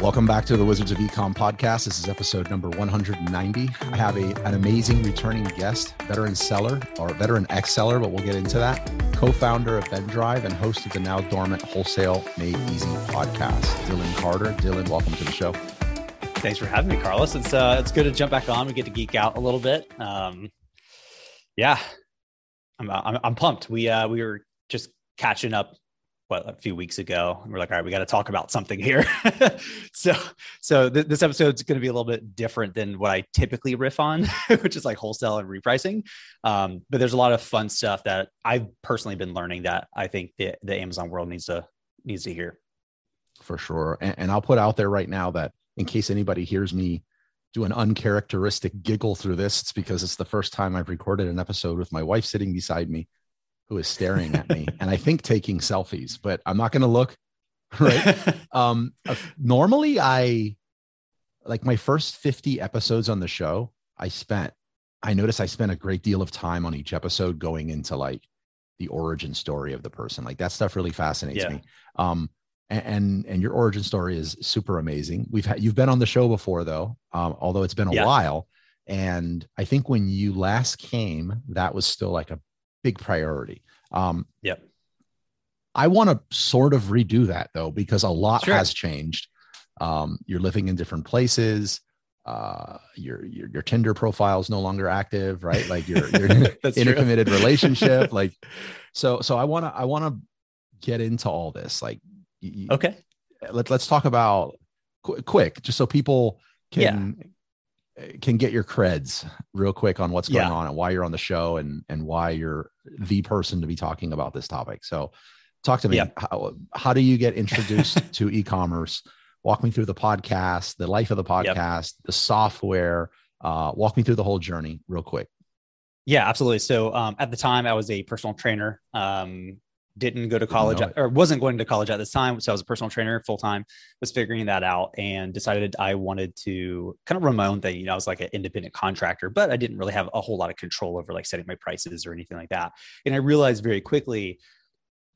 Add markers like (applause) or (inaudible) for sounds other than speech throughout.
Welcome back to the Wizards of Ecom podcast. This is episode number 190. I have a, an amazing returning guest, veteran seller or veteran ex seller, but we'll get into that. Co founder of Vendrive and host of the now dormant Wholesale Made Easy podcast, Dylan Carter. Dylan, welcome to the show. Thanks for having me, Carlos. It's uh, it's good to jump back on. We get to geek out a little bit. Um, yeah, I'm, I'm, I'm pumped. We uh, we were just catching up what a few weeks ago. and We're like, all right, we got to talk about something here. (laughs) so, so th- this episode's going to be a little bit different than what I typically riff on, (laughs) which is like wholesale and repricing. Um, but there's a lot of fun stuff that I've personally been learning that I think the, the Amazon world needs to needs to hear. For sure, and, and I'll put out there right now that in case anybody hears me do an uncharacteristic giggle through this, it's because it's the first time I've recorded an episode with my wife sitting beside me who is staring at me and I think taking selfies, but I'm not going to look. (laughs) Right. (laughs) um, normally, I like my first 50 episodes on the show, I spent, I noticed I spent a great deal of time on each episode going into like the origin story of the person. Like that stuff really fascinates yeah. me. Um, and, and, and your origin story is super amazing. We've had you've been on the show before though, um, although it's been a yeah. while. And I think when you last came, that was still like a big priority. Um, yep. I want to sort of redo that though, because a lot sure. has changed. Um, you're living in different places. Uh, your, your, your Tinder profile is no longer active, right? Like you're, you're (laughs) in a committed relationship. Like, so, so I want to, I want to get into all this. Like, you, okay. Let, let's talk about qu- quick, just so people can, yeah can get your creds real quick on what's going yeah. on and why you're on the show and and why you're the person to be talking about this topic. So talk to me. Yeah. How, how do you get introduced (laughs) to e-commerce? Walk me through the podcast, the life of the podcast, yep. the software. Uh, walk me through the whole journey real quick. Yeah, absolutely. So um, at the time, I was a personal trainer. Um, didn't go to college or wasn't going to college at this time. So I was a personal trainer full time, was figuring that out and decided I wanted to kind of run my own thing. You know, I was like an independent contractor, but I didn't really have a whole lot of control over like setting my prices or anything like that. And I realized very quickly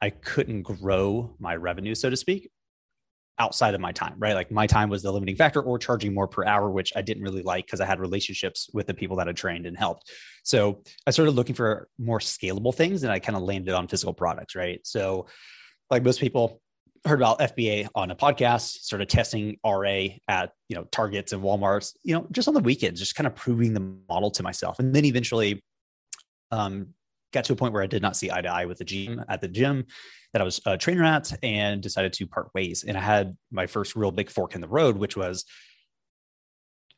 I couldn't grow my revenue, so to speak, outside of my time, right? Like my time was the limiting factor or charging more per hour, which I didn't really like because I had relationships with the people that I trained and helped. So I started looking for more scalable things and I kind of landed on physical products, right? So like most people heard about FBA on a podcast, started testing RA at, you know, Targets and Walmarts, you know, just on the weekends, just kind of proving the model to myself. And then eventually um, got to a point where I did not see eye to eye with the gym at the gym that I was a trainer at and decided to part ways. And I had my first real big fork in the road, which was,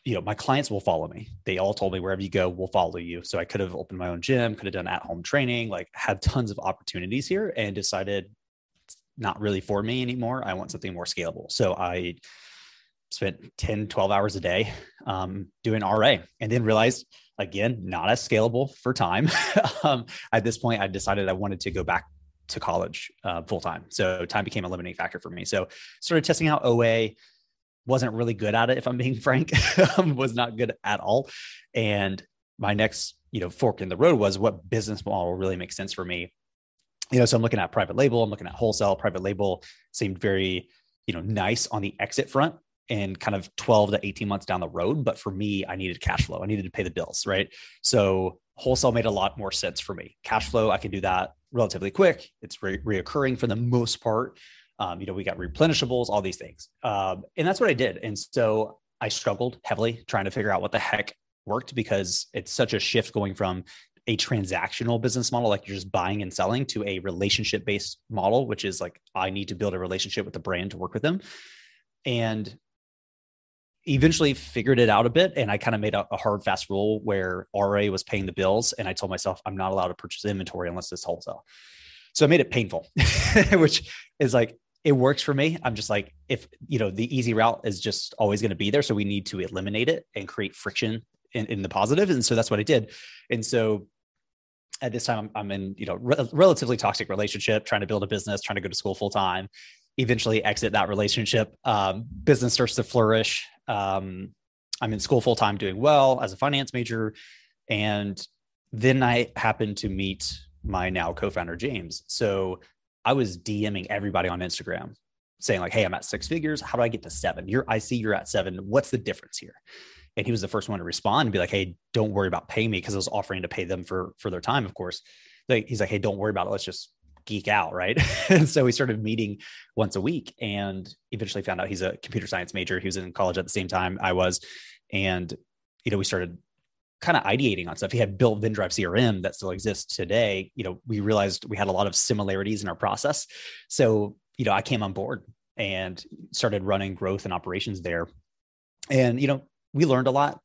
you know, my clients will follow me. They all told me wherever you go, we'll follow you. So I could have opened my own gym, could have done at home training, like had tons of opportunities here and decided not really for me anymore. I want something more scalable. So I spent 10, 12 hours a day um, doing RA and then realized again, not as scalable for time. (laughs) um, at this point, I decided I wanted to go back to college uh, full time. So time became a limiting factor for me. So started testing out OA. Wasn't really good at it, if I'm being (laughs) frank. Um, was not good at all. And my next, you know, fork in the road was what business model really makes sense for me. You know, so I'm looking at private label. I'm looking at wholesale. Private label seemed very, you know, nice on the exit front and kind of 12 to 18 months down the road. But for me, I needed cash flow. I needed to pay the bills, right? So wholesale made a lot more sense for me. Cash flow, I can do that relatively quick. It's re- reoccurring for the most part. Um, you know, we got replenishables, all these things. Um, and that's what I did. And so I struggled heavily trying to figure out what the heck worked because it's such a shift going from a transactional business model, like you're just buying and selling, to a relationship based model, which is like, I need to build a relationship with the brand to work with them. And eventually figured it out a bit and i kind of made a, a, hard fast rule where ra was paying the bills and i told myself i'm not allowed to purchase inventory unless it's wholesale. So i made it painful (laughs) which is like it works for me. I'm just like if you know the easy route is just always going to be there so we need to eliminate it and create friction in, in the positive and so that's what i did. And so at this time i'm, in you know re- relatively toxic relationship trying to build a business trying to go to school full time eventually exit that relationship. Um, business starts to flourish um, I'm in school full time, doing well as a finance major, and then I happened to meet my now co-founder James. So I was DMing everybody on Instagram, saying like, Hey, I'm at six figures. How do I get to seven? You're, I see you're at seven. What's the difference here? And he was the first one to respond and be like, Hey, don't worry about paying me. Cause I was offering to pay them for, for their time, of course. He's like, Hey, don't worry about it. Let's just geek out. Right. (laughs) and so we started meeting once a week and eventually found out he's a computer science major. He was in college at the same time I was. And, you know, we started kind of ideating on stuff. He had built Vendrive CRM that still exists today. You know, we realized we had a lot of similarities in our process. So, you know, I came on board and started running growth and operations there. And, you know, we learned a lot,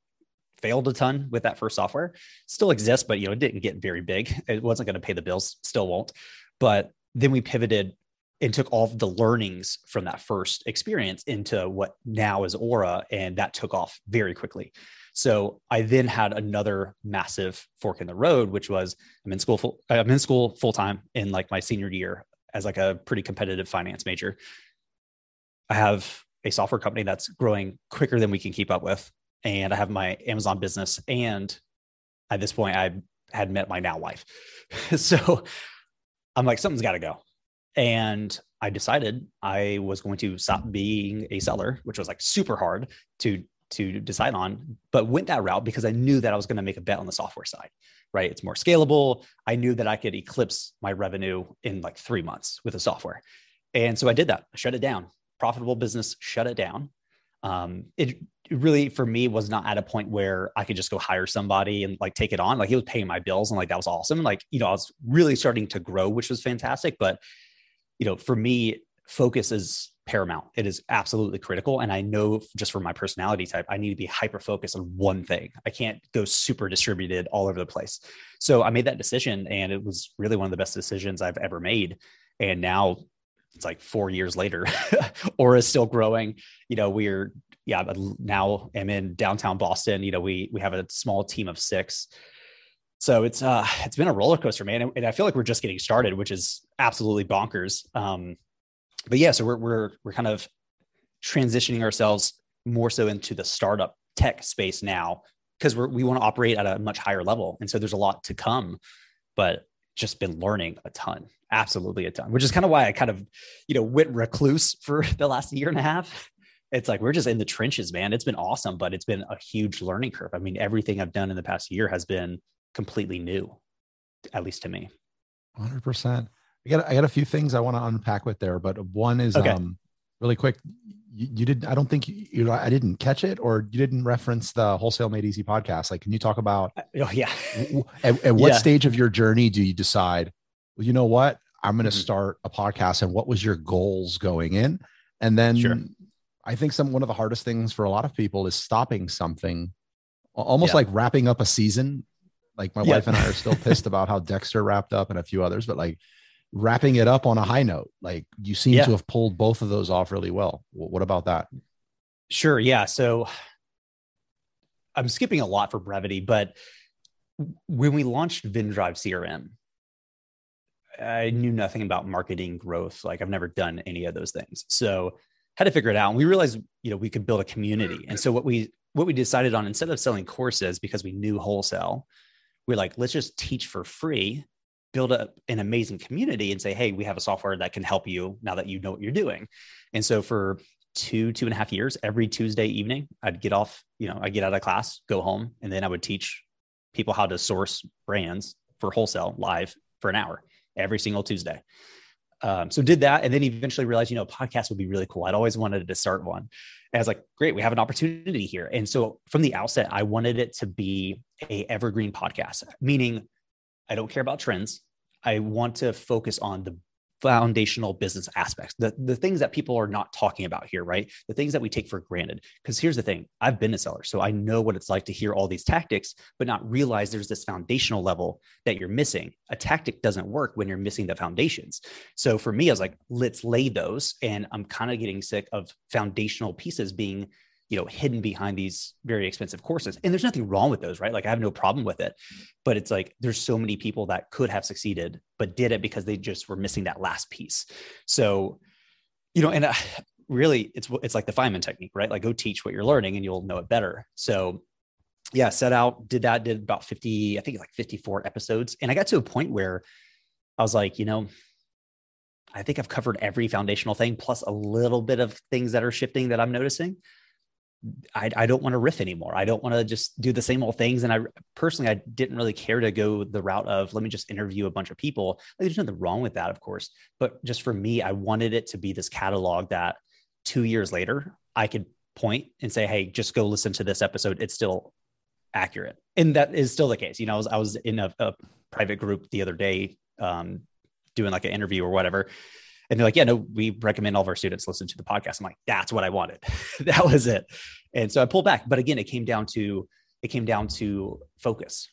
failed a ton with that first software. Still exists, but, you know, it didn't get very big. It wasn't going to pay the bills, still won't. But then we pivoted and took all of the learnings from that first experience into what now is Aura. And that took off very quickly. So I then had another massive fork in the road, which was I'm in school full, I'm in school full time in like my senior year as like a pretty competitive finance major. I have a software company that's growing quicker than we can keep up with, and I have my Amazon business. And at this point, I had met my now wife, (laughs) so I'm like something's got to go, and I decided I was going to stop being a seller, which was like super hard to to decide on, but went that route because I knew that I was going to make a bet on the software side, right? It's more scalable. I knew that I could eclipse my revenue in like three months with the software. And so I did that. I shut it down. Profitable business, shut it down. Um, it, really, for me, was not at a point where I could just go hire somebody and like take it on. Like he was paying my bills and like that was awesome. And like, you know, I was really starting to grow, which was fantastic. But, you know, for me, focus is paramount. It is absolutely critical. And I know just for my personality type, I need to be hyper focused on one thing. I can't go super distributed all over the place. So I made that decision and it was really one of the best decisions I've ever made. And now it's like four years later, (laughs) Aura is still growing. You know, we're, yeah, now I'm in downtown Boston. You know, we, we have a small team of six. So it's uh it's been a roller coaster, man, and I feel like we're just getting started, which is absolutely bonkers. Um, but yeah, so we're we're we're kind of transitioning ourselves more so into the startup tech space now because we want to operate at a much higher level, and so there's a lot to come. But just been learning a ton, absolutely a ton, which is kind of why I kind of you know went recluse (laughs) for the last year and a half. It's like we're just in the trenches, man. It's been awesome, but it's been a huge learning curve. I mean, everything I've done in the past year has been completely new, at least to me. Hundred percent. I got I got a few things I want to unpack with there, but one is okay. um really quick. You, you did I don't think you, you I didn't catch it or you didn't reference the wholesale made easy podcast. Like, can you talk about? Uh, oh yeah. at, at, what yeah. stage of your journey do you decide? Well, you know what? I'm going to mm-hmm. start a podcast, and what was your goals going in? And then sure. I think some one of the hardest things for a lot of people is stopping something, almost yeah. like wrapping up a season. Like my yeah. wife and I are still pissed (laughs) about how Dexter wrapped up and a few others, but like wrapping it up on a high note. Like you seem yeah. to have pulled both of those off really well. What about that? Sure. Yeah. So I'm skipping a lot for brevity, but when we launched Vendrive CRM, I knew nothing about marketing growth. Like I've never done any of those things. So had to figure it out. And we realized, you know, we could build a community. And so what we what we decided on instead of selling courses because we knew wholesale, we're like, let's just teach for free build up an amazing community and say, hey, we have a software that can help you now that you know what you're doing. And so for two, two and a half years, every Tuesday evening, I'd get off, you know, I'd get out of class, go home, and then I would teach people how to source brands for wholesale live for an hour every single Tuesday. Um, so did that and then eventually realized, you know, podcast would be really cool. I'd always wanted to start one. And I was like, great, we have an opportunity here. And so from the outset, I wanted it to be a evergreen podcast, meaning I don't care about trends. I want to focus on the foundational business aspects, the, the things that people are not talking about here, right? The things that we take for granted. Because here's the thing I've been a seller, so I know what it's like to hear all these tactics, but not realize there's this foundational level that you're missing. A tactic doesn't work when you're missing the foundations. So for me, I was like, let's lay those. And I'm kind of getting sick of foundational pieces being you know hidden behind these very expensive courses. And there's nothing wrong with those right? Like i have no problem with it. But it's like there's so many people that could have succeeded but did it because they just were missing that last piece. So you know and uh, really it's it's like the feynman technique right? Like go teach what you're learning and you'll know it better. So yeah set out did that did about 50 i think like 54 episodes. And i got to a point where i was like you know I think I've covered every foundational thing plus a little bit of things that are shifting that I'm noticing. I, I don't want to riff anymore. I don't want to just do the same old things. And I personally, I didn't really care to go the route of let me just interview a bunch of people. Like, there's nothing wrong with that, of course. But just for me, I wanted it to be this catalog that two years later, I could point and say, hey, just go listen to this episode. It's still accurate. And that is still the case. You know, I was, I was in a, a private group the other day um, doing like an interview or whatever. And they're like, yeah, no, we recommend all of our students listen to the podcast. I'm like, that's what I wanted. (laughs) that was it. And so I pulled back. But again, it came down to it came down to focus.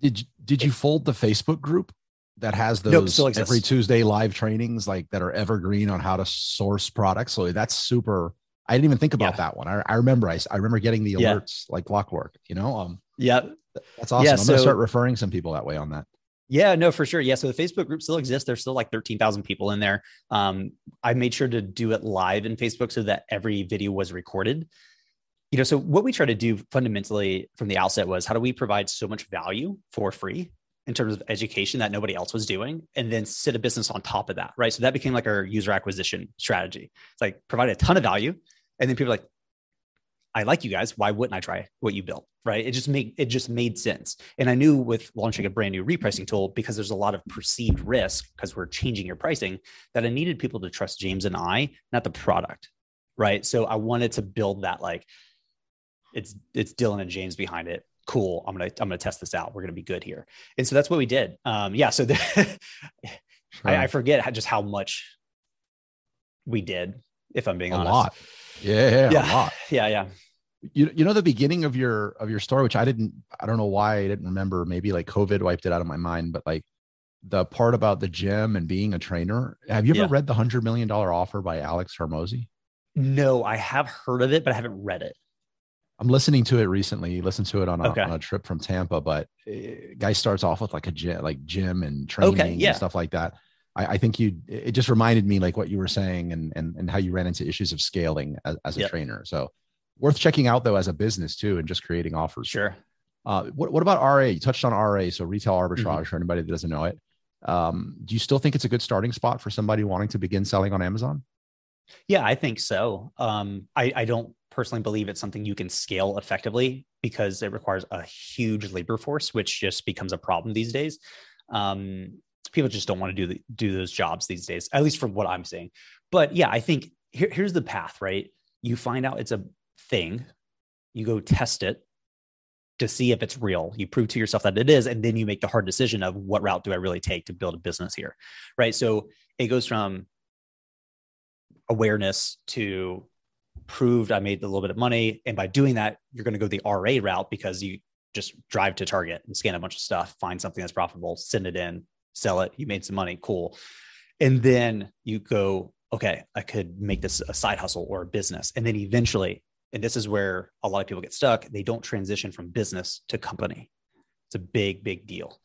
Did did you fold the Facebook group that has those nope, every Tuesday live trainings like that are evergreen on how to source products? So that's super. I didn't even think about yeah. that one. I, I remember I, I remember getting the alerts yeah. like clockwork. You know, um, yeah, that's awesome. Yeah, I'm so, gonna start referring some people that way on that. Yeah, no, for sure. Yeah. So the Facebook group still exists. There's still like 13,000 people in there. Um, I made sure to do it live in Facebook so that every video was recorded. You know, so what we try to do fundamentally from the outset was how do we provide so much value for free in terms of education that nobody else was doing and then sit a business on top of that, right? So that became like our user acquisition strategy. It's like provide a ton of value. And then people are like, I like you guys. Why wouldn't I try what you built? Right. It just made it just made sense. And I knew with launching a brand new repricing tool, because there's a lot of perceived risk because we're changing your pricing, that I needed people to trust James and I, not the product. Right. So I wanted to build that like it's it's Dylan and James behind it. Cool. I'm gonna I'm gonna test this out. We're gonna be good here. And so that's what we did. Um, yeah. So the, (laughs) sure. I, I, forget how, just how much we did, if I'm being a honest. Lot. Yeah, yeah, yeah, yeah (laughs) you, you know the beginning of your of your story which i didn't i don't know why i didn't remember maybe like covid wiped it out of my mind but like the part about the gym and being a trainer have you ever yeah. read the hundred million dollar offer by alex Hormozi? no i have heard of it but i haven't read it i'm listening to it recently listened to it on a, okay. on a trip from tampa but it, eh, guy starts off with like a gym like gym and training okay, yeah. and stuff like that I, I, think you it just reminded me like what you were saying and and, and how you ran into issues of scaling as, as a yep. trainer so worth checking out though as a business too and just creating offers. Sure. Uh, what, what about ra you touched on ra so retail arbitrage mm-hmm. for anybody that doesn't know it. Um, do you still think it's a good starting spot for somebody wanting to begin selling on amazon? Yeah i think so. Um, I, I don't personally believe it's something you can scale effectively because it requires a huge labor force which just becomes a problem these days. Um, people just don't want to do the, do those jobs these days at least from what i'm seeing. But yeah i think here, here's the path right? You find out it's a thing, you go test it to see if it's real. You prove to yourself that it is, and then you make the hard decision of what route do I really take to build a business here, right? So it goes from awareness to proved I made a little bit of money, and by doing that, you're going to go the RA route because you just drive to Target and scan a bunch of stuff, find something that's profitable, send it in, sell it. You made some money, cool, and then you go, okay, I could make this a side hustle or a business, and then eventually and this is where a lot of people get stuck. They don't transition from business to company. It's a big big deal.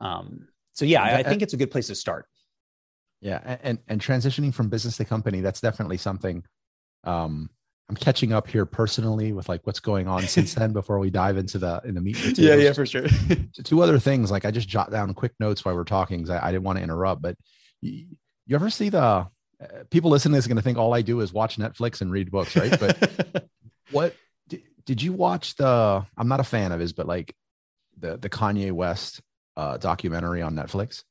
Um, so yeah I, I think it's a good place to start. Yeah and and transitioning from business to company that's definitely something um, i'm catching up here personally with like what's going on since then before we dive into the in the meat (laughs) yeah yeah for sure. (laughs) Two other things like i just jot down quick notes while we're talking because I, I, didn't want to interrupt but you, you ever see the uh, people listening to this are going to think all i do is watch netflix and read books right but (laughs) what did, did you watch the? I'm not a fan of his, but like the the Kanye West uh, documentary on Netflix.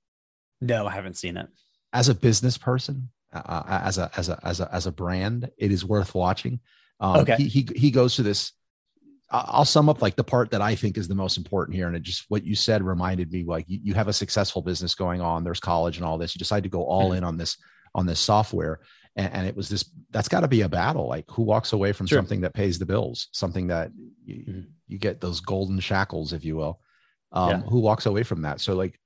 No, I haven't seen it. As a business person, uh, uh as a as a as a as a brand, it is worth watching. Um, okay. He, he he goes to this. I'll sum up like the part that I think is the most important here, and it just what you said reminded me. Like you, you have a successful business going on. There's college and all this. You decide to go all mm-hmm. in on this on this software, and, and it was this that's got to be a battle. Like who walks away from sure. something that pays the bills? Something that you, mm-hmm. you get those golden shackles if you will. Um, yeah. who walks away from that? So like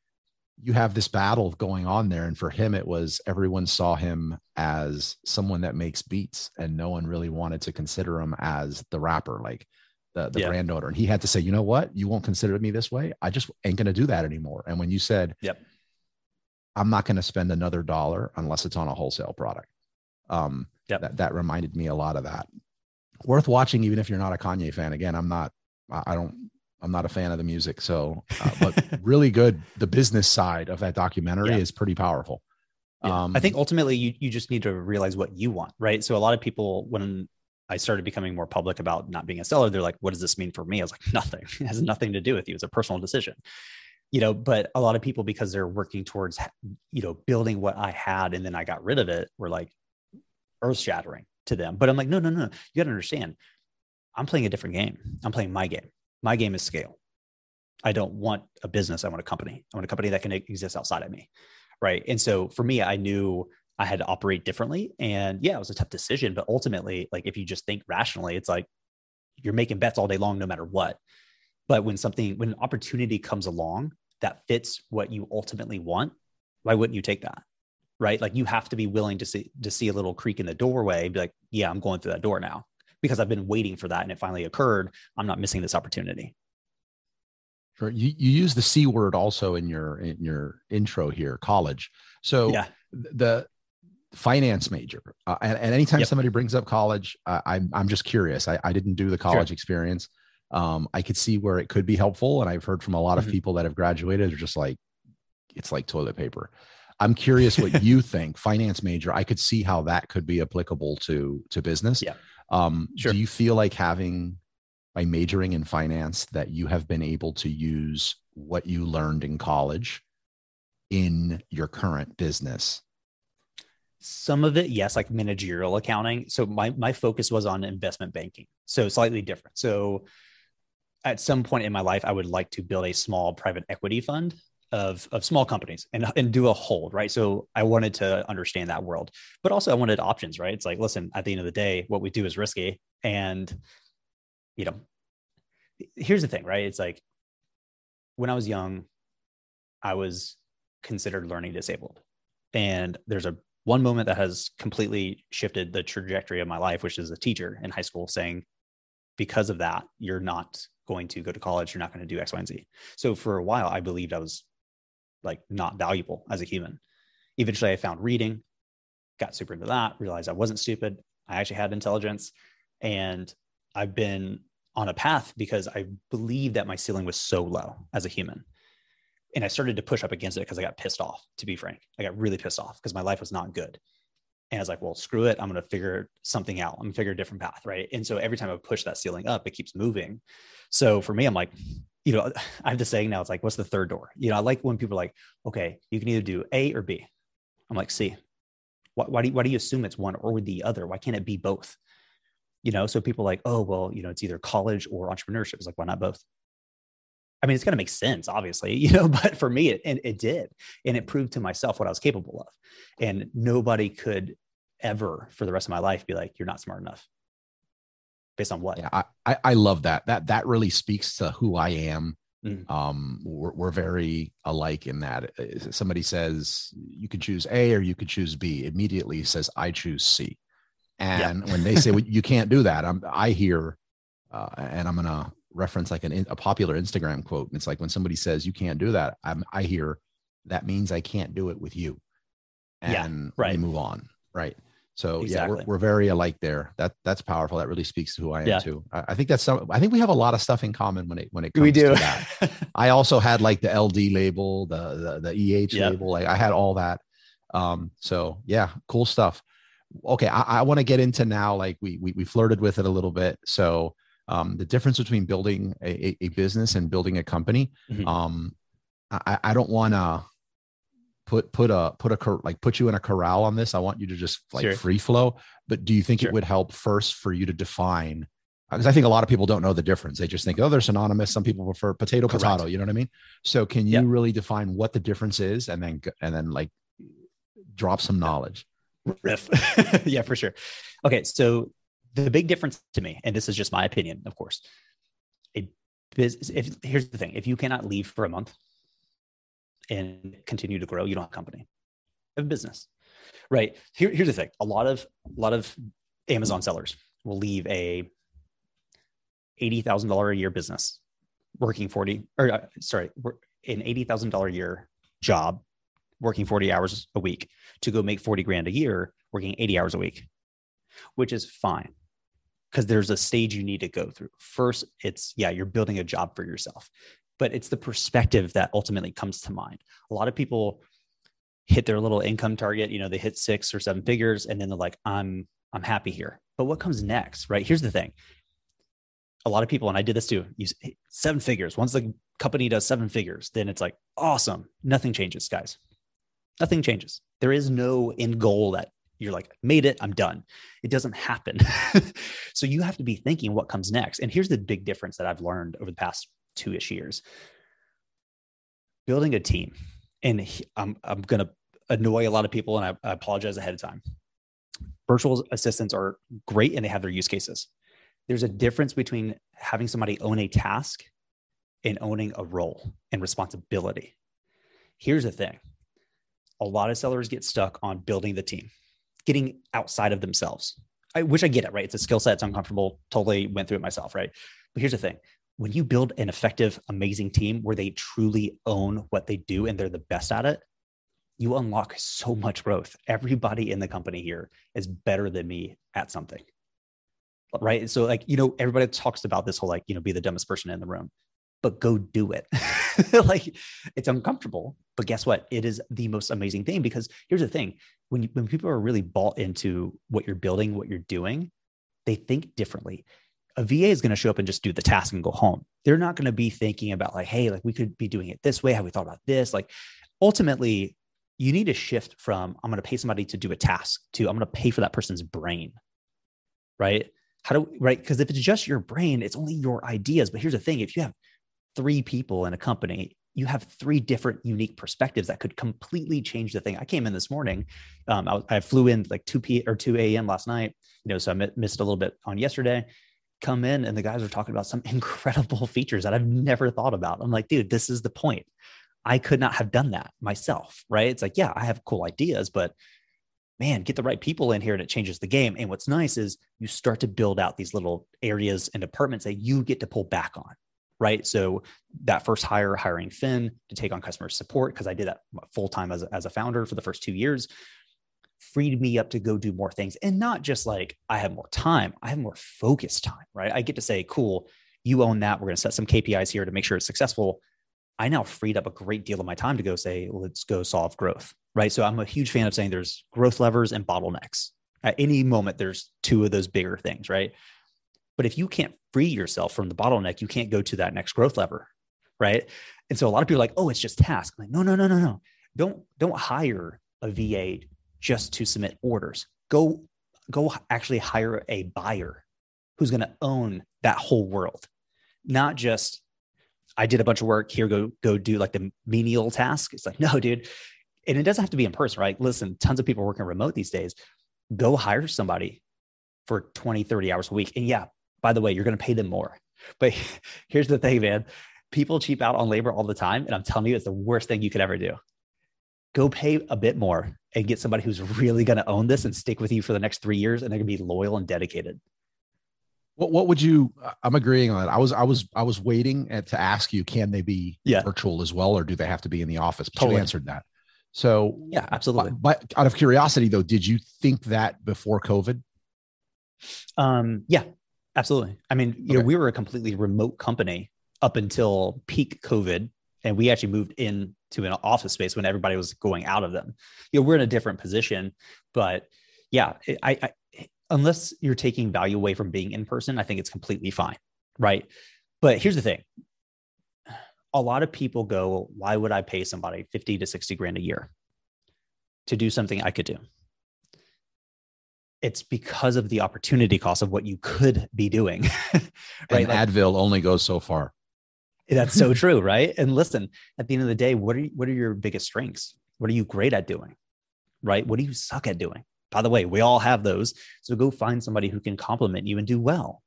you have this battle going on there and for him it was everyone saw him as someone that makes beats and no one really wanted to consider him as the rapper like the, the yeah. brand owner. And he had to say you know what? You won't consider me this way. I just ain't going to do that anymore. And when you said yep i'm not going to spend another dollar unless it's on a wholesale product um, yep. that, that reminded me a lot of that. Worth watching, even if you're not a Kanye fan. Again, I'm not, I don't, I'm not a fan of the music. So, uh, but (laughs) really good. The business side of that documentary yeah. is pretty powerful. Yeah. Um, I think ultimately you, you just need to realize what you want, right? So a lot of people, when I started becoming more public about not being a seller, they're like, what does this mean for me? I was like, nothing. (laughs) It has nothing to do with you. It's a personal decision. You know, but a lot of people, because they're working towards, you know, building what I had and then I got rid of it, were like earth shattering to them. But I'm like, no, no, no. You got to understand, I'm playing a different game. I'm playing my game. My game is scale. I don't want a business. I want a company. I want a company that can exist outside of me. Right. And so for me, I knew I had to operate differently. And yeah, it was a tough decision. But ultimately, like if you just think rationally, it's like you're making bets all day long, no matter what. But when something, when an opportunity comes along that fits what you ultimately want, why wouldn't you take that? Right. Like you have to be willing to see to see a little creak in the doorway, be like, yeah, I'm going through that door now because I've been waiting for that and it finally occurred. I'm not missing this opportunity. Sure. You, you use the C word also in your in your intro here, college. So yeah. the finance major, uh, and, and, anytime yep. somebody brings up college, uh, I'm I'm just curious. I, I didn't do the college sure. experience. Um, I could see where it could be helpful, and I've heard from a lot of mm-hmm. people that have graduated. They're just like, it's like toilet paper. I'm curious what (laughs) you think. Finance major, I could see how that could be applicable to to business. Yeah. Um, sure. Do you feel like having by majoring in finance that you have been able to use what you learned in college in your current business some of it yes like managerial accounting so my my focus was on investment banking so slightly different so at some point in my life i would like to build a small private equity fund of of small companies and and do a hold right so i wanted to understand that world but also i wanted options right it's like listen at the end of the day what we do is risky and you know, here's the thing, right? It's like when I was young, I was considered learning disabled. And there's a one moment that has completely shifted the trajectory of my life, which is a teacher in high school saying, because of that, you're not going to go to college, you're not going to do X, Y, and Z. So for a while, I believed I was like not valuable as a human. Eventually, I found reading, got super into that, realized I wasn't stupid. I actually had intelligence. And I've been on a path because I believe that my ceiling was so low as a human. And I started to push up against it because I got pissed off, to be frank. I got really pissed off because my life was not good. And I was like, well, screw it. I'm going to figure something out. I'm going to figure a different path. Right. And so every time I push that ceiling up, it keeps moving. So for me, I'm like, you know, (laughs) I have this saying now, it's like, what's the third door? You know, I like when people are like, okay, you can either do A or B. I'm like, C. Why, why, do you, why do you assume it's one or the other? Why can't it be both? you know so people like oh well you know it's either college or entrepreneurship it's like why not both i mean it's going to make sense obviously (laughs) you know but for me it, it, it did and it proved to myself what i was capable of. And nobody could ever for the rest of my life be like you're not smart enough. Based on what? Yeah i i love that. That that really speaks to who i am. Mm. um we're, we're very alike in that. Uh, somebody says you can choose a or you could choose b immediately says i choose c. And when they say (laughs) well, you can't do that, I'm, I hear, uh, and I'm going to reference like an, a popular Instagram quote. And it's like when somebody says you can't do that, I'm, I hear that means I can't do it with you. And yeah, right. we move on. Right. So exactly. yeah, we're, we're very alike there. That that's powerful. That really speaks to who I am yeah. too. I, I, think that's some. I think we have a lot of stuff in common when it when it comes we do. to that. I also had like the LD label, the the, the EH yep. label. Like I had all that. Um, so yeah, cool stuff okay, I, I want to get into now. Like we, we we flirted with it a little bit. So um, the difference between building a, a business and building a company. Mm-hmm. Um, I, I don't want to put put a put a like put you in a corral on this. I want you to just like sure. free flow. But do you think sure. it would help first for you to define? Because I think a lot of people don't know the difference. They just think, oh, they're synonymous. Some people prefer potato, Correct. potato. You know what I mean? So can you yep. really define what the difference is, and then and then like drop some knowledge? riff. (laughs) yeah, for sure. Okay, so the big difference to me, and this is just my opinion, of course. A business. If here's the thing, if you cannot leave for a month and continue to grow, you don't have a company. You have a business, right? Here, here's the thing: a lot of a lot of Amazon sellers will leave a eighty thousand dollar a year business, working forty or uh, sorry, an eighty thousand dollar a year job working 40 hours a week to go make 40 grand a year working 80 hours a week, which is fine because there's a stage you need to go through. First, it's yeah, you're building a job for yourself, but it's the perspective that ultimately comes to mind. A lot of people hit their little income target, you know, they hit six or seven figures and then they're like, I'm I'm happy here. But what comes next, right? Here's the thing. A lot of people, and I did this too, use seven figures. Once the company does seven figures, then it's like awesome. Nothing changes, guys. Nothing changes. There is no end goal that you're like, made it, I'm done. It doesn't happen. (laughs) so you have to be thinking what comes next. And here's the big difference that I've learned over the past two ish years building a team. And I'm, I'm going to annoy a lot of people, and I, I apologize ahead of time. Virtual assistants are great and they have their use cases. There's a difference between having somebody own a task and owning a role and responsibility. Here's the thing a lot of sellers get stuck on building the team, getting outside of themselves, I, which I get it, right? It's a skill set. It's uncomfortable. Totally went through it myself, right? But here's the thing when you build an effective, amazing team where they truly own what they do and they're the best at it, you unlock so much growth. Everybody in the company here is better than me at something. Right. So, like, you know, everybody talks about this whole, like, you know, be the dumbest person in the room, but go do it. (laughs) like, it's uncomfortable, but guess what? It is the most amazing thing because here's the thing when, you, when people are really bought into what you're building, what you're doing, they think differently a VA is going to show up and just do the task and go home. They're not going to be thinking about like, hey, like we could be doing it this way. Have we thought about this? Like ultimately, you need to shift from I'm going to pay somebody to do a task to I'm going to pay for that person's brain. Right? How do right? Because if it's just your brain, it's only your ideas. But here's the thing: if you have three people in a company, you have three different unique perspectives that could completely change the thing. I came in this morning. Um, I, I, flew in like 2 p or 2 a.m. last night, you know, so I missed a little bit on yesterday come in and the guys are talking about some (laughs) incredible features that I've never thought about. I'm like, dude, this is the point. I could not have done that myself, right? It's like, yeah, I have cool ideas, but man, get the right people in here and it changes the game. And what's nice is you start to build out these little areas and departments that you get to pull back on, right? So that first hire, hiring Finn to take on customer support, because I did that full time as, as a founder for the first two years freed me up to go do more things and not just like I have more time, I have more focused time, right? I get to say, cool, you own that. We're going to set some KPIs here to make sure it's successful. I now freed up a great deal of my time to go say, let's go solve growth, right? So I'm a huge fan of saying there's growth levers and bottlenecks. At any moment, there's two of those bigger things, right? But if you can't free yourself from the bottleneck, you can't go to that next growth lever, right? And so a lot of people are like, oh, it's just task. Like, no, no, no, no, no. Don't don't hire a VA just to submit orders. Go go actually hire a buyer who's going to own that whole world. Not just I did a bunch of work here go go do like the menial task. It's like (laughs) no, dude. And it doesn't have to be in person, right? Listen, tons of people working remote these days. Go hire somebody for 20, 30 hours a week. And yeah, by the way, you're going to pay them more. But (laughs) here's the thing, man. People cheap out on labor all the time. And I'm telling you, it's the worst thing you could ever do go pay a bit more and get somebody who's really going to own this and stick with you for the next three years and they're going to be loyal and dedicated what, what would you i'm agreeing on that i was i was i was waiting at, to ask you can they be yeah. virtual as well or do they have to be in the office but totally. you answered that so yeah absolutely but, but out of curiosity though did you think that before covid um yeah absolutely i mean you okay. know we were a completely remote company up until peak covid and we actually moved in to an office space when everybody was going out of them. You know, we're in a different position, but yeah, I, I unless you're taking value away from being in person, I think it's completely fine, right? But here's the thing: a lot of people go, "Why would I pay somebody fifty to sixty grand a year to do something I could do?" It's because of the opportunity cost of what you could be doing. (laughs) right? And like, Advil only goes so far. That's so (laughs) true, right? And listen, at the end of the day, what are you, what are your biggest strengths? What are you great at doing? Right? What do you suck at doing? By the way, we all have those. So go find somebody who can complement you and do well.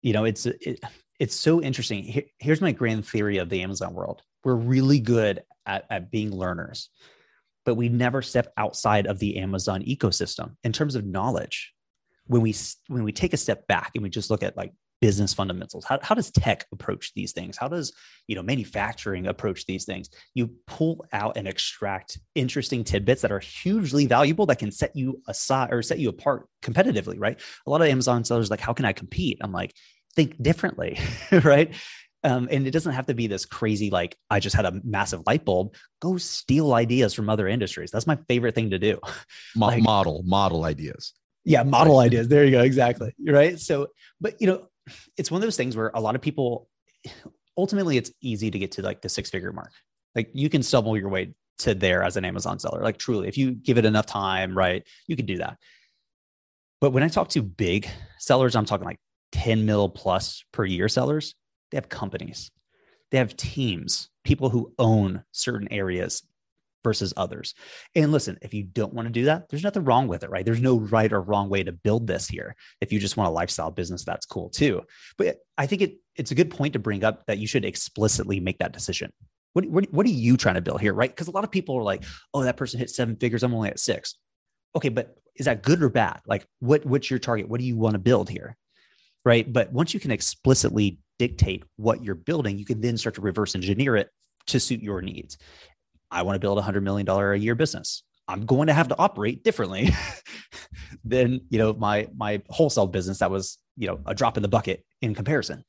You know, it's it, it's so interesting. Here, here's my grand theory of the Amazon world. We're really good at, at being learners, but we never step outside of the Amazon ecosystem. In terms of knowledge. When we when we take a step back and we just look at like business fundamentals how, how does tech approach these things? How does you know manufacturing approach these things? You pull out and extract interesting tidbits that are hugely valuable that can set you aside or set you apart competitively right? A lot of amazon sellers like how can i compete? I'm like think differently (laughs) right Um, and it doesn't have to be this crazy, like, I just had a massive light bulb. Go steal ideas from other industries. That's my favorite thing to do. Mo- like, model, model ideas. Yeah, model right. ideas. There you go. Exactly. Right. So, but, you know, it's one of those things where a lot of people ultimately it's easy to get to like the six figure mark. Like you can stumble your way to there as an Amazon seller. Like truly, if you give it enough time, right, you can do that. But when I talk to big sellers, I'm talking like 10 mil plus per year sellers, they have companies, they have teams, people who own certain areas versus others. And listen, if you don't want to do that, there's nothing wrong with it, right? There's no right or wrong way to build this here. If you just want a lifestyle business, that's cool too. But I think it it's a good point to bring up that you should explicitly make that decision. What, what, what are you trying to build here, right? Because a lot of people are like, oh, that person hit seven figures. I'm only at six. Okay, but is that good or bad? Like, what what's your target? What do you want to build here? Right. But once you can explicitly dictate what you're building, you can then start to reverse engineer it to suit your needs. I want to build a hundred million dollar a year business. I'm going to have to operate differently (laughs) than you know my my wholesale business that was you know a drop in the bucket in comparison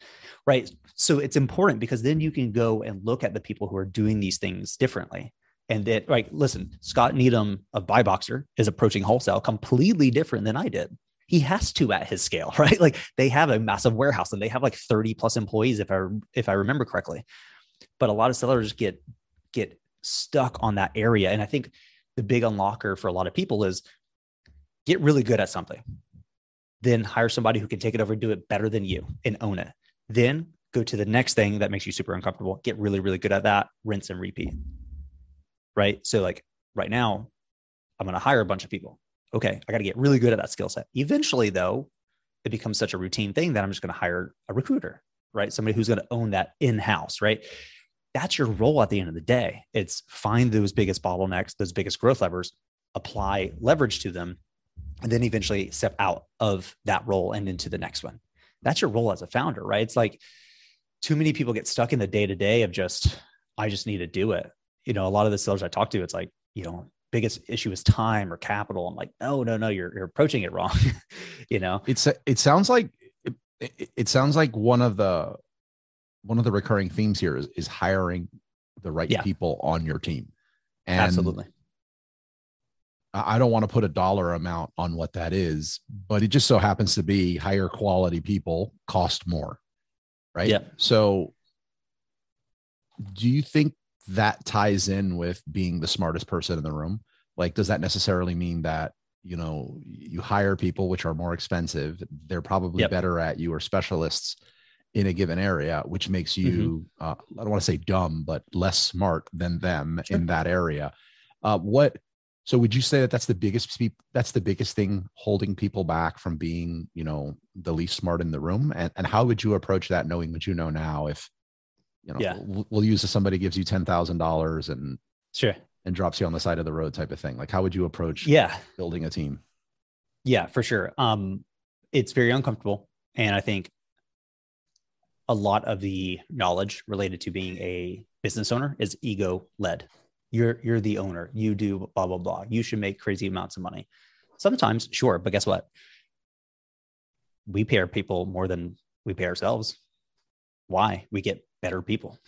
right so it's important because then you can go and look at the people who are doing these things differently and that right listen scott needham of buyboxer is approaching wholesale completely different than i did he has to at his scale (laughs) right like they have a massive warehouse and they have like 30 plus employees if i if i remember correctly but a lot of sellers get get stuck on that area and i think the big unlocker for a lot of people is get really good at something then hire somebody who can take it over and do it better than you and own it then go to the next thing that makes you super uncomfortable get really really good at that rinse and repeat right? So like right now, I'm going to hire a bunch of people. Okay, I got to get really good at that skill set. Eventually, though, it becomes such a routine thing that I'm just going to hire a recruiter, right? Somebody who's going to own that in house, right? That's your role at the end of the day. It's find those biggest bottlenecks, those biggest growth levers, apply leverage to them, and then eventually step out of that role and into the next one. That's your role as a founder, right? It's like too many people get stuck in the day to day of just, I just need to do it you know, a lot of the sellers I talk to, it's like, you know, biggest issue is time or capital. I'm like, no, no, no, you're, you're approaching it wrong. (laughs) you know, it's, it sounds like, it, it, sounds like one of the, one of the recurring themes here is, is hiring the right yeah. people on your team. And Absolutely. I don't want to put a dollar amount on what that is, but it just so happens to be higher quality people cost more. Right. Yeah. So do you think that ties in with being the smartest person in the room like does that necessarily mean that you know you hire people which are more expensive they're probably yep. better at you or specialists in a given area which makes you mm-hmm. uh, i don't want to say dumb but less smart than them sure. in that area uh, what so would you say that that's the biggest that's the biggest thing holding people back from being you know the least smart in the room and, and how would you approach that knowing what you know now if you know, yeah. we'll, we'll use if somebody gives you ten thousand dollars and sure and drops you on the side of the road type of thing. Like, how would you approach yeah building a team? Yeah, for sure. Um, it's very uncomfortable, and I think a lot of the knowledge related to being a business owner is ego led. You're you're the owner. You do blah blah blah. You should make crazy amounts of money. Sometimes, sure, but guess what? We pay our people more than we pay ourselves. Why? We get better people.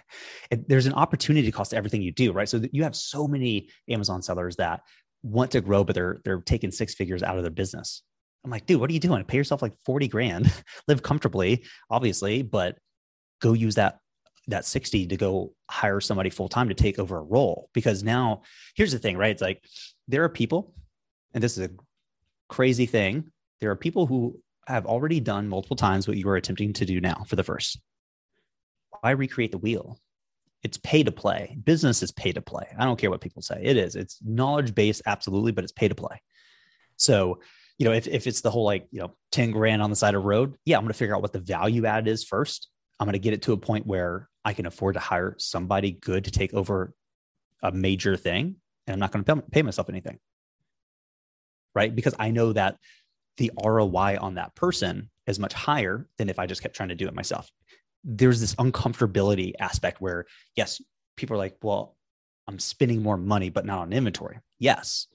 (laughs) there's an opportunity cost to everything you do, right? So you have so many Amazon sellers that want to grow, but they're they're taking six figures out of their business. I'm like, dude, what are you doing? Pay yourself like 40 grand, (laughs) live comfortably, obviously, but go use that that 60 to go hire somebody full time to take over a role. Because now here's the thing, right? It's like there are people, and this is a crazy thing. There are people who have already done multiple times what you are attempting to do now for the first why recreate the wheel? It's pay to play. Business is pay to play. I don't care what people say. It is. It's knowledge based, absolutely, but it's pay to play. So, you know, if, if it's the whole like, you know, 10 grand on the side of the road, yeah, I'm going to figure out what the value add is first. I'm going to get it to a point where I can afford to hire somebody good to take over a major thing. And I'm not going to pay myself anything. Right. Because I know that the ROI on that person is much higher than if I just kept trying to do it myself there's this uncomfortability aspect where yes people are like well i'm spending more money but not on inventory yes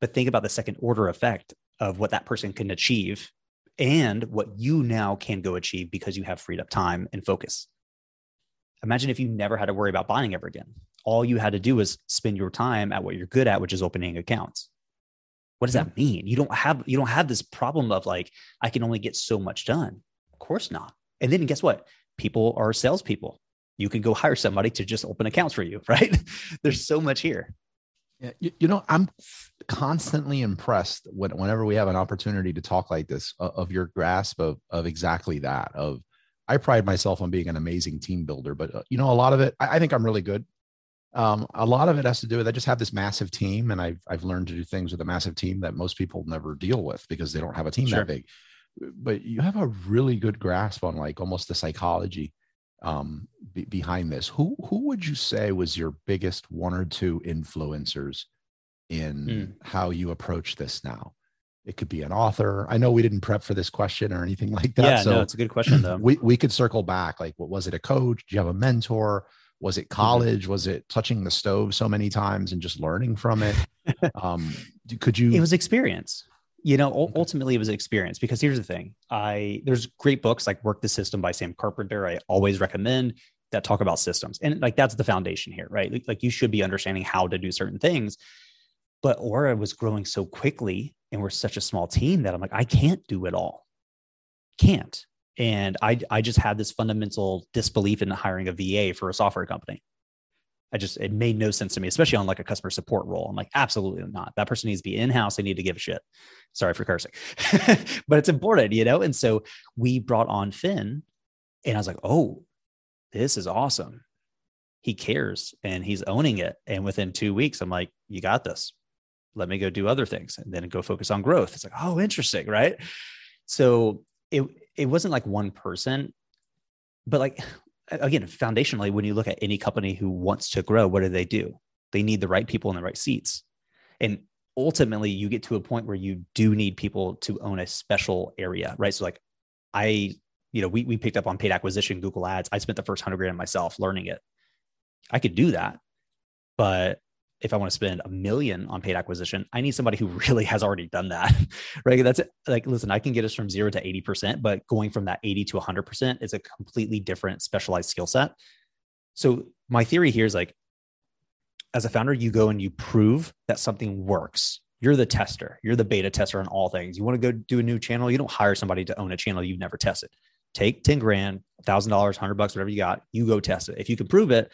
but think about the second order effect of what that person can achieve and what you now can go achieve because you have freed up time and focus imagine if you never had to worry about buying ever again. All you had to do was spend your time at what you're good at, which is opening accounts. What does that mean? You don't have you don't have this problem of like I can only get so much done. Of course not. And then guess what? People are salespeople. You can go hire somebody to just open accounts for you, (laughs) right? There's so much here. Yeah, you, you, know, I'm constantly impressed when, whenever we have an opportunity to talk like this uh, of your grasp of of exactly that. Of I pride myself on being an amazing team builder, but uh, you know, a lot of it, I, I think I'm really good. Um, a lot of it has to do with I just have this massive team, and I've I've learned to do things with a massive team that most people never deal with because they don't have a team sure. that big. But you have a really good grasp on like almost the psychology um, be, behind this. Who who would you say was your biggest one or two influencers in mm. how you approach this now? It could be an author. I know we didn't prep for this question or anything like that. Yeah, so no, it's a good question though. (clears throat) We we could circle back. Like, what was it? A coach? Do you have a mentor? Was it mm-hmm. college? Mm-hmm. Was it touching the stove so many times and just learning from it? (laughs) um, could you? It was experience. You know, ultimately it was experience because here's the thing. I there's great books like Work the System by Sam Carpenter. I always recommend that talk about systems, and like that's the foundation here, right? Like, like you should be understanding how to do certain things. But Aura was growing so quickly, and we're such a small team that I'm like, I can't do it all. Can't and I I just had this fundamental disbelief in hiring a VA for a software company. I just it made no sense to me, especially on like a customer support role. I'm like, absolutely not. That person needs to be in house. They need to give a shit. Sorry for cursing, (laughs) but it's important, you know. And so we brought on Finn, and I was like, oh, this is awesome. He cares and he's owning it. And within two weeks, I'm like, you got this. Let me go do other things and then go focus on growth. It's like, oh, interesting, right? So it it wasn't like one person, but like again, foundationally, when you look at any company who wants to grow, what do they do? They need the right people in the right seats. And ultimately, you get to a point where you do need people to own a special area, right? So, like, I, you know, we, we picked up on paid acquisition, Google Ads. I spent the first hundred grand myself learning it. I could do that, but if I want to spend a million on paid acquisition, I need somebody who really has already done that, (laughs) right? That's it. like, listen, I can get us from zero to 80%, but going from that 80 to 100% is a completely different specialized skill set. So, my theory here is like, as a founder, you go and you prove that something works. You're the tester, you're the beta tester on all things. You want to go do a new channel, you don't hire somebody to own a channel you've never tested. Take 10 grand, $1,000, 100 bucks, whatever you got, you go test it. If you can prove it,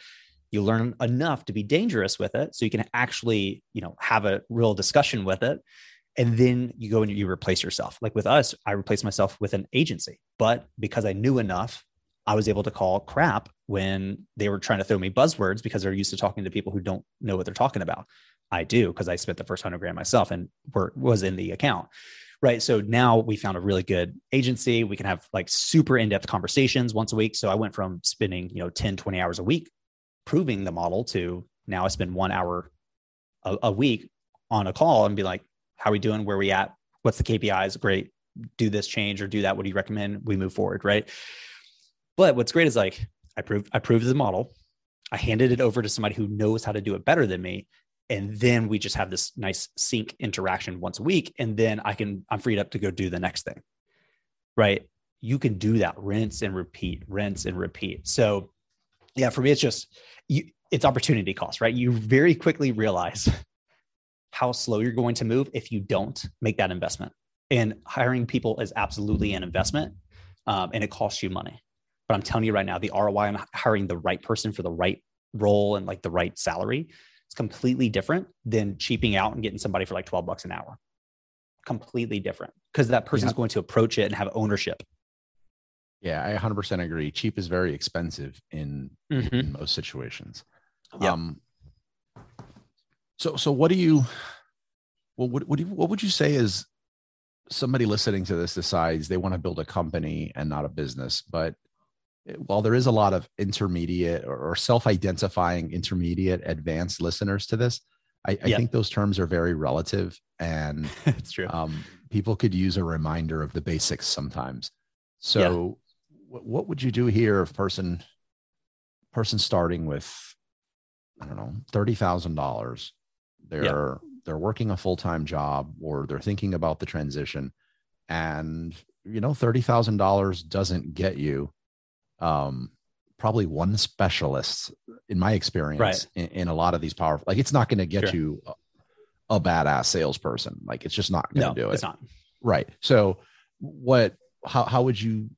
you learn enough to be dangerous with it so you can actually you know have a real discussion with it and then you go and you replace yourself. Like with us i replaced myself with an agency but because i knew enough i was able to call crap when they were trying to throw me buzzwords because they're used to talking to people who don't know what they're talking about. I do because i spent the first 100 grand myself and were, was in the account right? So now we found a really good agency. We can have like super in-depth conversations once a week. So i went from spending you know 10 20 hours a week proving the model to now I spend one hour a, a week on a call and be like, how are we doing? Where are we at? What's the KPIs? Great. Do this change or do that. What do you recommend? We move forward. Right. But what's great is like I proved I proved the model. I handed it over to somebody who knows how to do it better than me. And then we just have this nice sync interaction once a week. And then I can, I'm freed up to go do the next thing. Right. You can do that, rinse and repeat, rinse and repeat. So yeah, for me, it's just you, it's opportunity cost, right? You very quickly realize how slow you're going to move if you don't make that investment. And hiring people is absolutely an investment, um, and it costs you money. But I'm telling you right now, the ROI on hiring the right person for the right role and like the right salary is completely different than cheaping out and getting somebody for like 12 bucks an hour. Completely different because that person's yeah. going to approach it and have ownership yeah, I 100% agree. Cheap is very expensive in, mm-hmm. in most situations. Yep. Um, so, so what do you, well, what, what, do you, what would you say is somebody listening to this decides they want to build a company and not a business, but while there is a lot of intermediate or, or self-identifying intermediate advanced listeners to this, I, I think those terms are very relative and (laughs) it's true. Um, people could use a reminder of the basics sometimes. So what would you do here if person person starting with I don't know thirty thousand dollars, they're yeah. they're working a full time job or they're thinking about the transition, and you know thirty thousand dollars doesn't get you um, probably one specialist in my experience Right. in, in a lot of these powerful like it's not going to get Sure. you a, a badass salesperson like it's just not going No, to do it it's not. right so what how, how would you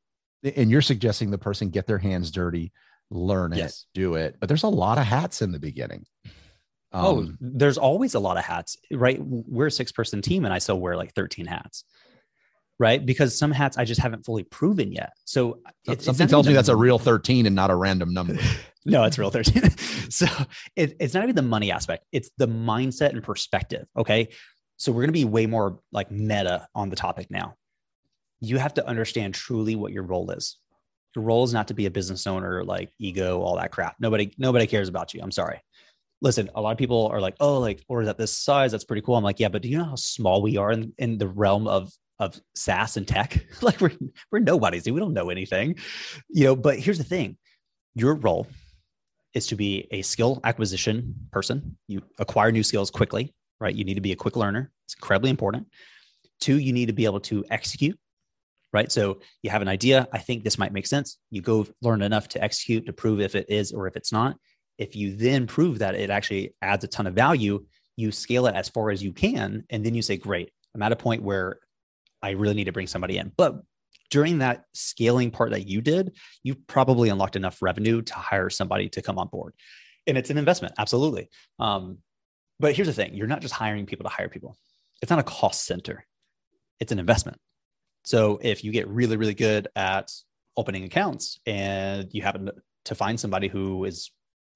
and you're suggesting the person get their hands dirty learn it Yes. do it but there's a lot of hats in the beginning oh, Um, there's always a lot of hats, right? We're a six person team and I still wear like 13 hats, right? Because some hats I just haven't fully proven yet. So it- it's something tells me that's a real 13 and not a random number (laughs) No, it's real 13. (laughs) so it, it's not even the money aspect, it's the mindset and perspective. Okay. So we're going to be way more like meta on the topic now. You have to understand truly what your role is. Your role is not to be a business owner, like ego, all that crap. Nobody, nobody cares about you. I'm sorry. Listen, a lot of people are like, oh, like, or is that this size? That's pretty cool. I'm like, yeah, but do you know how small we are in, in the realm of of SaaS and tech? (laughs) like we're we're nobodies, dude. We don't know anything. You know, but here's the thing. Your role is to be a skill acquisition person. You acquire new skills quickly, right? You need to be a quick learner. It's incredibly important. Two, you need to be able to execute, right? So you have an idea. I think this might make sense. You go learn enough to execute to prove if it is or if it's not. If you then prove that it actually adds a ton of value, you scale it as far as you can. And then you say, great, I'm at a point where I really need to bring somebody in. But during that scaling part that you did, you probably unlocked enough revenue to hire somebody to come on board. And it's an investment, absolutely. Um, but here's the thing you're not just hiring people to hire people, it's not a cost center, it's an investment. So if you get really, really good at opening accounts and you happen to find somebody who is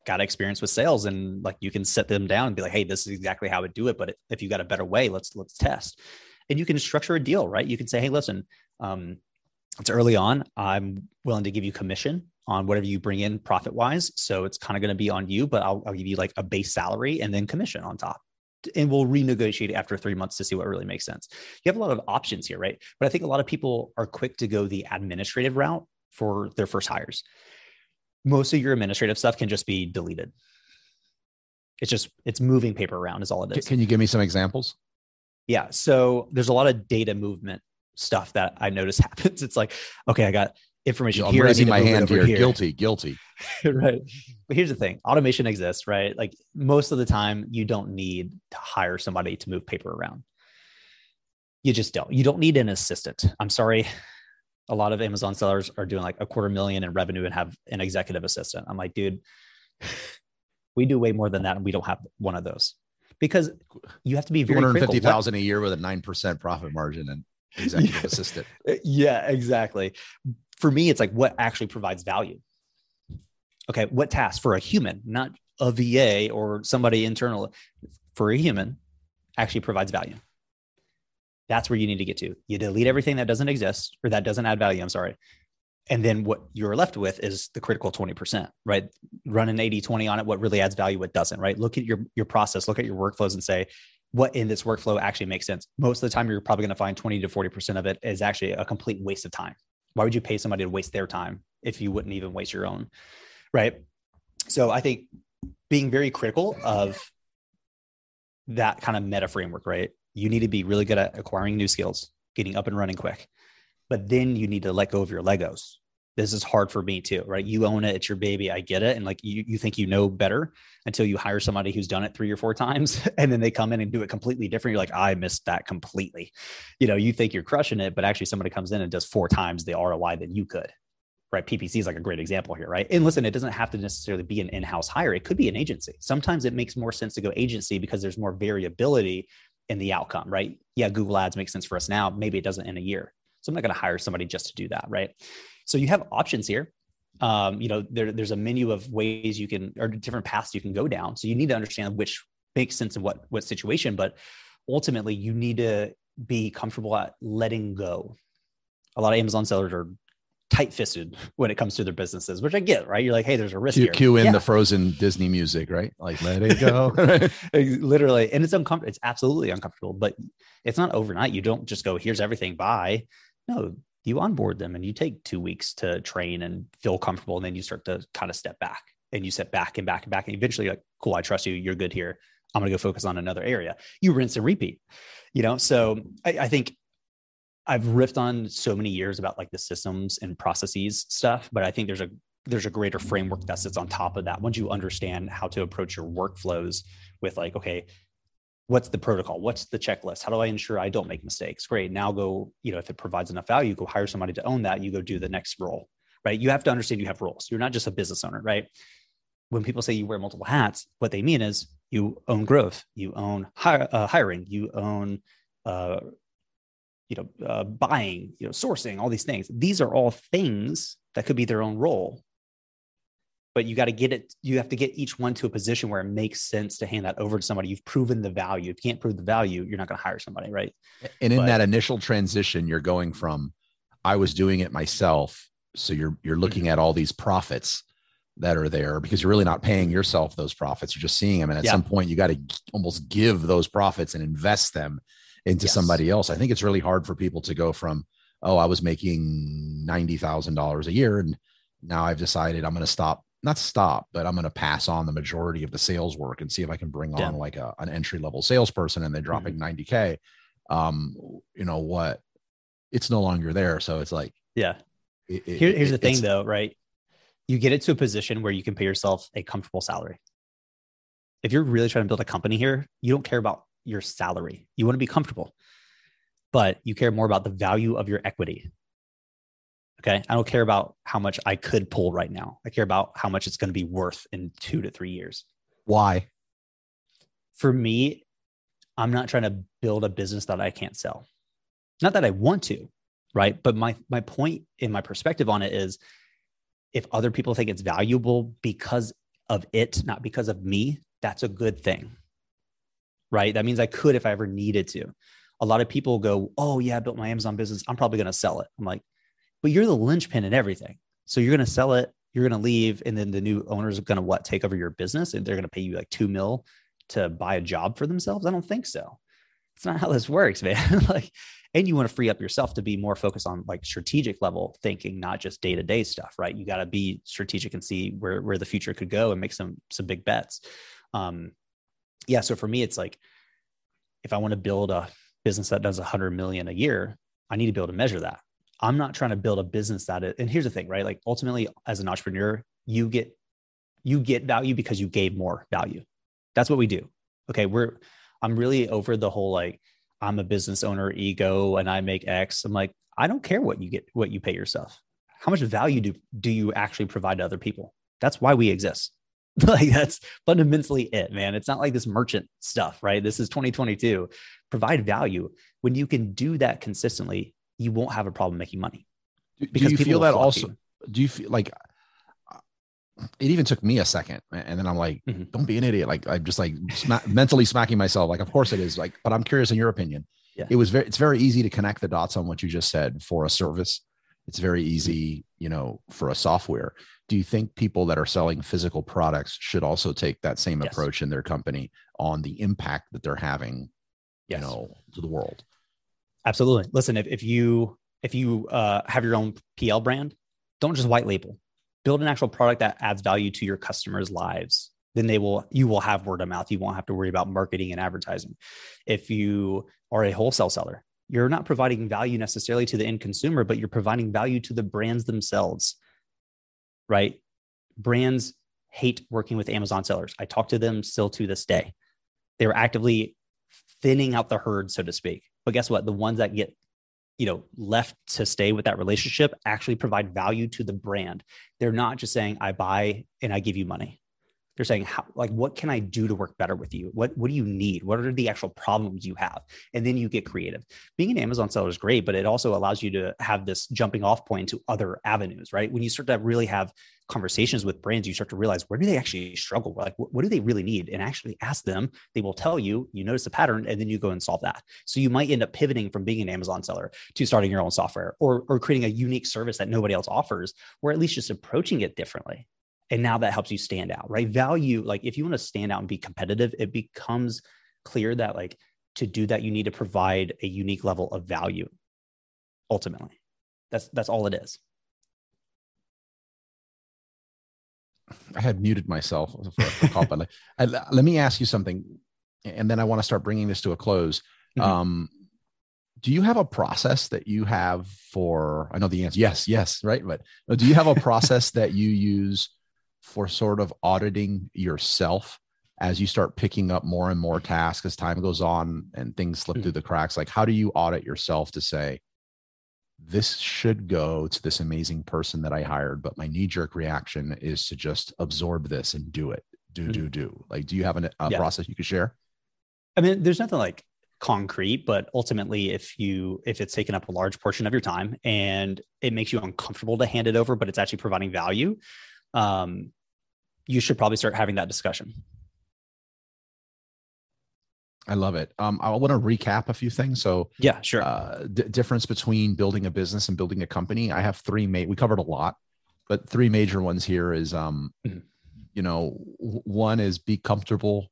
got experience with sales and like you can set them down and be like hey this is exactly how i do it but if you got a better way let's let's test. And you can structure a deal right? You can say hey listen um, it's early on. I'm willing to give you commission on whatever you bring in profit wise so it's kind of going to be on you but I'll, I'll give you like a base salary and then commission on top and we'll renegotiate after three months to see what really makes sense you have a lot of options here right but i think a lot of people are quick to go the administrative route for their first hires most of your administrative stuff can just be deleted it's just it's moving paper around is all it is. Can you give me some examples yeah. So there's a lot of data movement stuff that I notice (laughs) happens. It's like, okay, I got information i'm here. Raising my hand over here. guilty guilty (laughs) right. But here's the thing automation exists, right? Like most of the time, you don't need to hire somebody to move paper around. You just don't. You don't need an assistant. I'm sorry. A lot of Amazon sellers are doing like a quarter million in revenue and have an executive assistant. I'm like, dude, (sighs) we do way more than that. And we don't have one of those because you have to be very critical. 250000 a year with a 9% profit margin and (laughs) executive Yeah. assistant Yeah, exactly. For me, it's like what actually provides value. Okay, what task for a human, not a VA or somebody internal, for a human actually provides value. That's where you need to get to. You delete everything that doesn't exist or that doesn't add value. I'm sorry. And then what you're left with is the critical 20%, right? Run an 80 20 on it. What really adds value, what doesn't, right? Look at your, your process, look at your workflows and say, what in this workflow actually makes sense. Most of the time, you're probably going to find 20 to 40% of it is actually a complete waste of time. Why would you pay somebody to waste their time if you wouldn't even waste your own? Right. So I think being very critical of that kind of meta framework, right? You need to be really good at acquiring new skills, getting up and running quick, but then you need to let go of your Legos. This is hard for me too, right? You own it, it's your baby. I get it. And like you, you think you know better until you hire somebody who's done it three or four times (laughs) and then they come in and do it completely different. You're like, I missed that completely. You know, you think you're crushing it, but actually somebody comes in and does four times the ROI that you could. Right. PPC is like a great example here. Right. And listen, it doesn't have to necessarily be an in house hire. It could be an agency. Sometimes it makes more sense to go agency because there's more variability in the outcome. Right. Yeah. Google ads makes sense for us now. Maybe it doesn't in a year. So I'm not going to hire somebody just to do that. Right. So you have options here. Um, you know, there, there's a menu of ways you can, or different paths you can go down. So you need to understand which makes sense in what, what situation, but ultimately you need to be comfortable at letting go. A lot of Amazon sellers are tight fisted when it comes to their businesses, which I get, right? You're like, hey, there's a risk here. cue in Yeah. the frozen disney music right like let it go (laughs) literally and it's uncomfortable it's absolutely uncomfortable but it's not overnight you don't just go here's everything bye no you onboard them and you take two weeks to train and feel comfortable and then you start to kind of step back and you step back and back and back and eventually like cool i trust you you're good here. I'm going to go focus on another area. You rinse and repeat you know? So I, I think i've riffed on so many years about like the systems and processes stuff but i think there's a there's a greater framework that sits on top of that once you understand how to approach your workflows with like okay what's the protocol? What's the checklist? How do i ensure i don't make mistakes? Great. Now go you know if it provides enough value go hire somebody to own that you go do the next role right? You have to understand you have roles. You're not just a business owner right? When people say you wear multiple hats what they mean is you own growth you own hire, uh, hiring you own uh, you know uh, buying you know sourcing all these things. These are all things that could be their own role but you got to get it you have to get each one to a position where it makes sense to hand that over to somebody you've proven the value if you can't prove the value you're not going to hire somebody right and in but, that initial transition you're going from i was doing it myself so you're you're looking mm-hmm. at all these profits that are there because you're really not paying yourself those profits you're just seeing them and at yeah. some point you got to almost give those profits and invest them into yes. somebody else. I think it's really hard for people to go from, oh, I was making $90,000 a year and now I've decided I'm going to stop, not stop, but I'm going to pass on the majority of the sales work and see if I can bring yeah. on like a, an entry level salesperson and they're dropping mm-hmm. 90K. Um, you know what? It's no longer there. So it's like, yeah. It, it, Here, here's it, the thing though, right? You get it to a position where you can pay yourself a comfortable salary. If you're really trying to build a company here, you don't care about your salary. You want to be comfortable, but you care more about the value of your equity. Okay. I don't care about how much I could pull right now. I care about how much it's going to be worth in two to three years. Why? For me, I'm not trying to build a business that I can't sell. Not that I want to, right? But my my point in my perspective on it is if other people think it's valuable because of it, not because of me, that's a good thing right? That means I could if I ever needed to. A lot of people go, Oh, yeah, I built my Amazon business. I'm probably going to sell it. I'm like, But you're the linchpin in everything. So you're going to sell it, you're going to leave, and then the new owners are going to what? Take over your business and they're going to pay you like two mil to buy a job for themselves? I don't think so. It's not how this works, man. (laughs) like, and you want to free up yourself to be more focused on like strategic level thinking, not just day to day stuff, right? You got to be strategic and see where where the future could go and make some some big bets. Um, yeah, so for me, it's like if I want to build a business that does a hundred million a year, I need to be able to measure that. I'm not trying to build a business that is, and here's the thing, right? Like ultimately, as an entrepreneur, you get you get value because you gave more value. That's what we do. Okay, we're I'm really over the whole like I'm a business owner ego and I make X. I'm like, I don't care what you get, what you pay yourself. How much value do do you actually provide to other people? That's why we exist. (laughs) like that's fundamentally it, man. It's not like this merchant stuff, right? This is 2022. Provide value. When you can do that consistently, you won't have a problem making money. Do you feel that also? You. Do you feel like it even took me a second and then i'm like mm-hmm. don't be an idiot like i'm just like (laughs) mentally smacking myself like of course it is like but i'm curious in your opinion yeah. it was very it's very easy to connect the dots on what you just said for a service it's very easy you know for a software do you think people that are selling physical products should also take that same yes. approach in their company on the impact that they're having yes. you know to the world absolutely listen if, if you if you uh, have your own pl brand don't just white label build an actual product that adds value to your customers lives then they will you will have word of mouth you won't have to worry about marketing and advertising if you are a wholesale seller you're not providing value necessarily to the end consumer but you're providing value to the brands themselves right? Brands hate working with Amazon sellers. I talk to them still to this day. They're actively thinning out the herd, so to speak. But guess what? The ones that get you know left to stay with that relationship actually provide value to the brand. They're not just saying I buy and I give you money. They're saying how like what can i do to work better with you? What what do you need? What are the actual problems you have? And then you get creative. Being an amazon seller is great but it also allows you to have this jumping off point to other avenues right? When you start to really have conversations with brands you start to realize where do they actually struggle? Like what, what do they really need? And actually ask them they will tell you you notice a pattern and then you go and solve that. So you might end up pivoting from being an amazon seller to starting your own software or, or creating a unique service that nobody else offers or at least just approaching it differently. And now that helps you stand out right? Value like if you want to stand out and be competitive it becomes clear that like to do that you need to provide a unique level of value ultimately. That's that's all it is i had muted myself for, for call, but I, let me ask you something and then i want to start bringing this to a close mm-hmm. um, do you have a process that you have for i know the answer yes yes right but do you have a (laughs) process that you use for sort of auditing yourself as you start picking up more and more tasks as time goes on and things slip mm-hmm. through the cracks like how do you audit yourself to say this should go to this amazing person that i hired but my knee jerk reaction is to just absorb this and do it do mm-hmm. do do like do you have an, a yeah. process you could share i mean there's nothing like concrete but ultimately if you if it's taken up a large portion of your time and it makes you uncomfortable to hand it over but it's actually providing value um, you should probably start having that discussion I love it. Um, I want to recap a few things. So, yeah, sure. Uh, d- difference between building a business and building a company. I have three. Ma- we covered a lot, but three major ones here is, um, mm-hmm. you know, one is be comfortable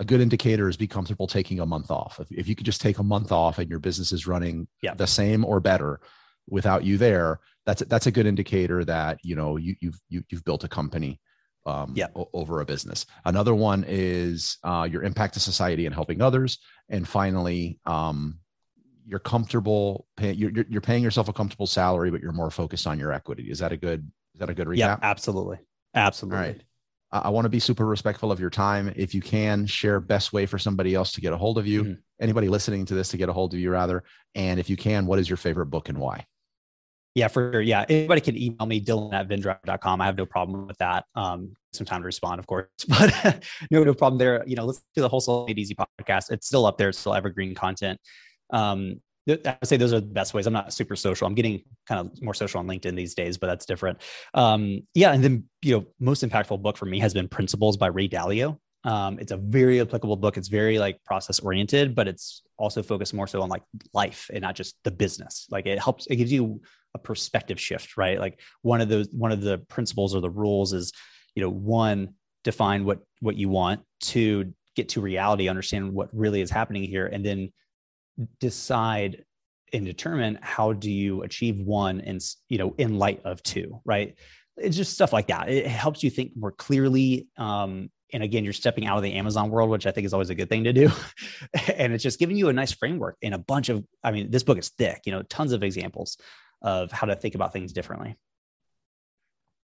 a good indicator is be comfortable taking a month off. If, if you could just take a month off and your business is running yeah. the same or better without you there, that's that's a good indicator that you know you, you've you, have you have built a company um, yeah. O- over a business. Another one is uh, your impact to society and helping others, and finally, um, you're comfortable pay, you're, you're paying yourself a comfortable salary, but you're more focused on your equity. Is that a good is that a good recap? Yeah, absolutely, absolutely. All right. I want to be super respectful of your time. If you can share best way for somebody else to get a hold of you, mm-hmm. anybody listening to this to get a hold of you rather. And if you can, what is your favorite book and why? Yeah, for sure. Yeah. Anybody can email me, Dylan at vendrive.com. I have no problem with that. Um, some time to respond, of course, (laughs) but no, no problem there. You know, let's do the Wholesale Made Easy podcast. It's still up there. It's still evergreen content. Um, I would say those are the best ways. I'm not super social. I'm getting kind of more social on LinkedIn these days, but that's different. Um, yeah, and then you know, most impactful book for me has been Principles by Ray Dalio. Um, it's a very applicable book. It's very like process oriented, but it's also focused more so on like life and not just the business. Like it helps. It gives you a perspective shift, right? Like one of those one of the principles or the rules is, you know, one define what what you want. Two get to reality, understand what really is happening here, and then decide and determine how do you achieve one and you know in light of two right it's just stuff like that it helps you think more clearly um, and again you're stepping out of the amazon world which i think is always a good thing to do (laughs) and it's just giving you a nice framework and a bunch of i mean this book is thick you know tons of examples of how to think about things differently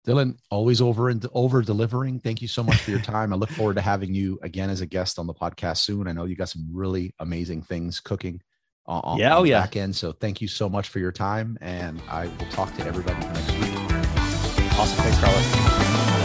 Dylan, always over and over delivering. Thank you so much for your (laughs) time. I look forward to having you again as a guest on the podcast soon. I know you got some really amazing things cooking on, yeah, on oh, the yeah. back end. So thank you so much for your time. And I will talk to everybody next week. Awesome. Thanks, Carlos.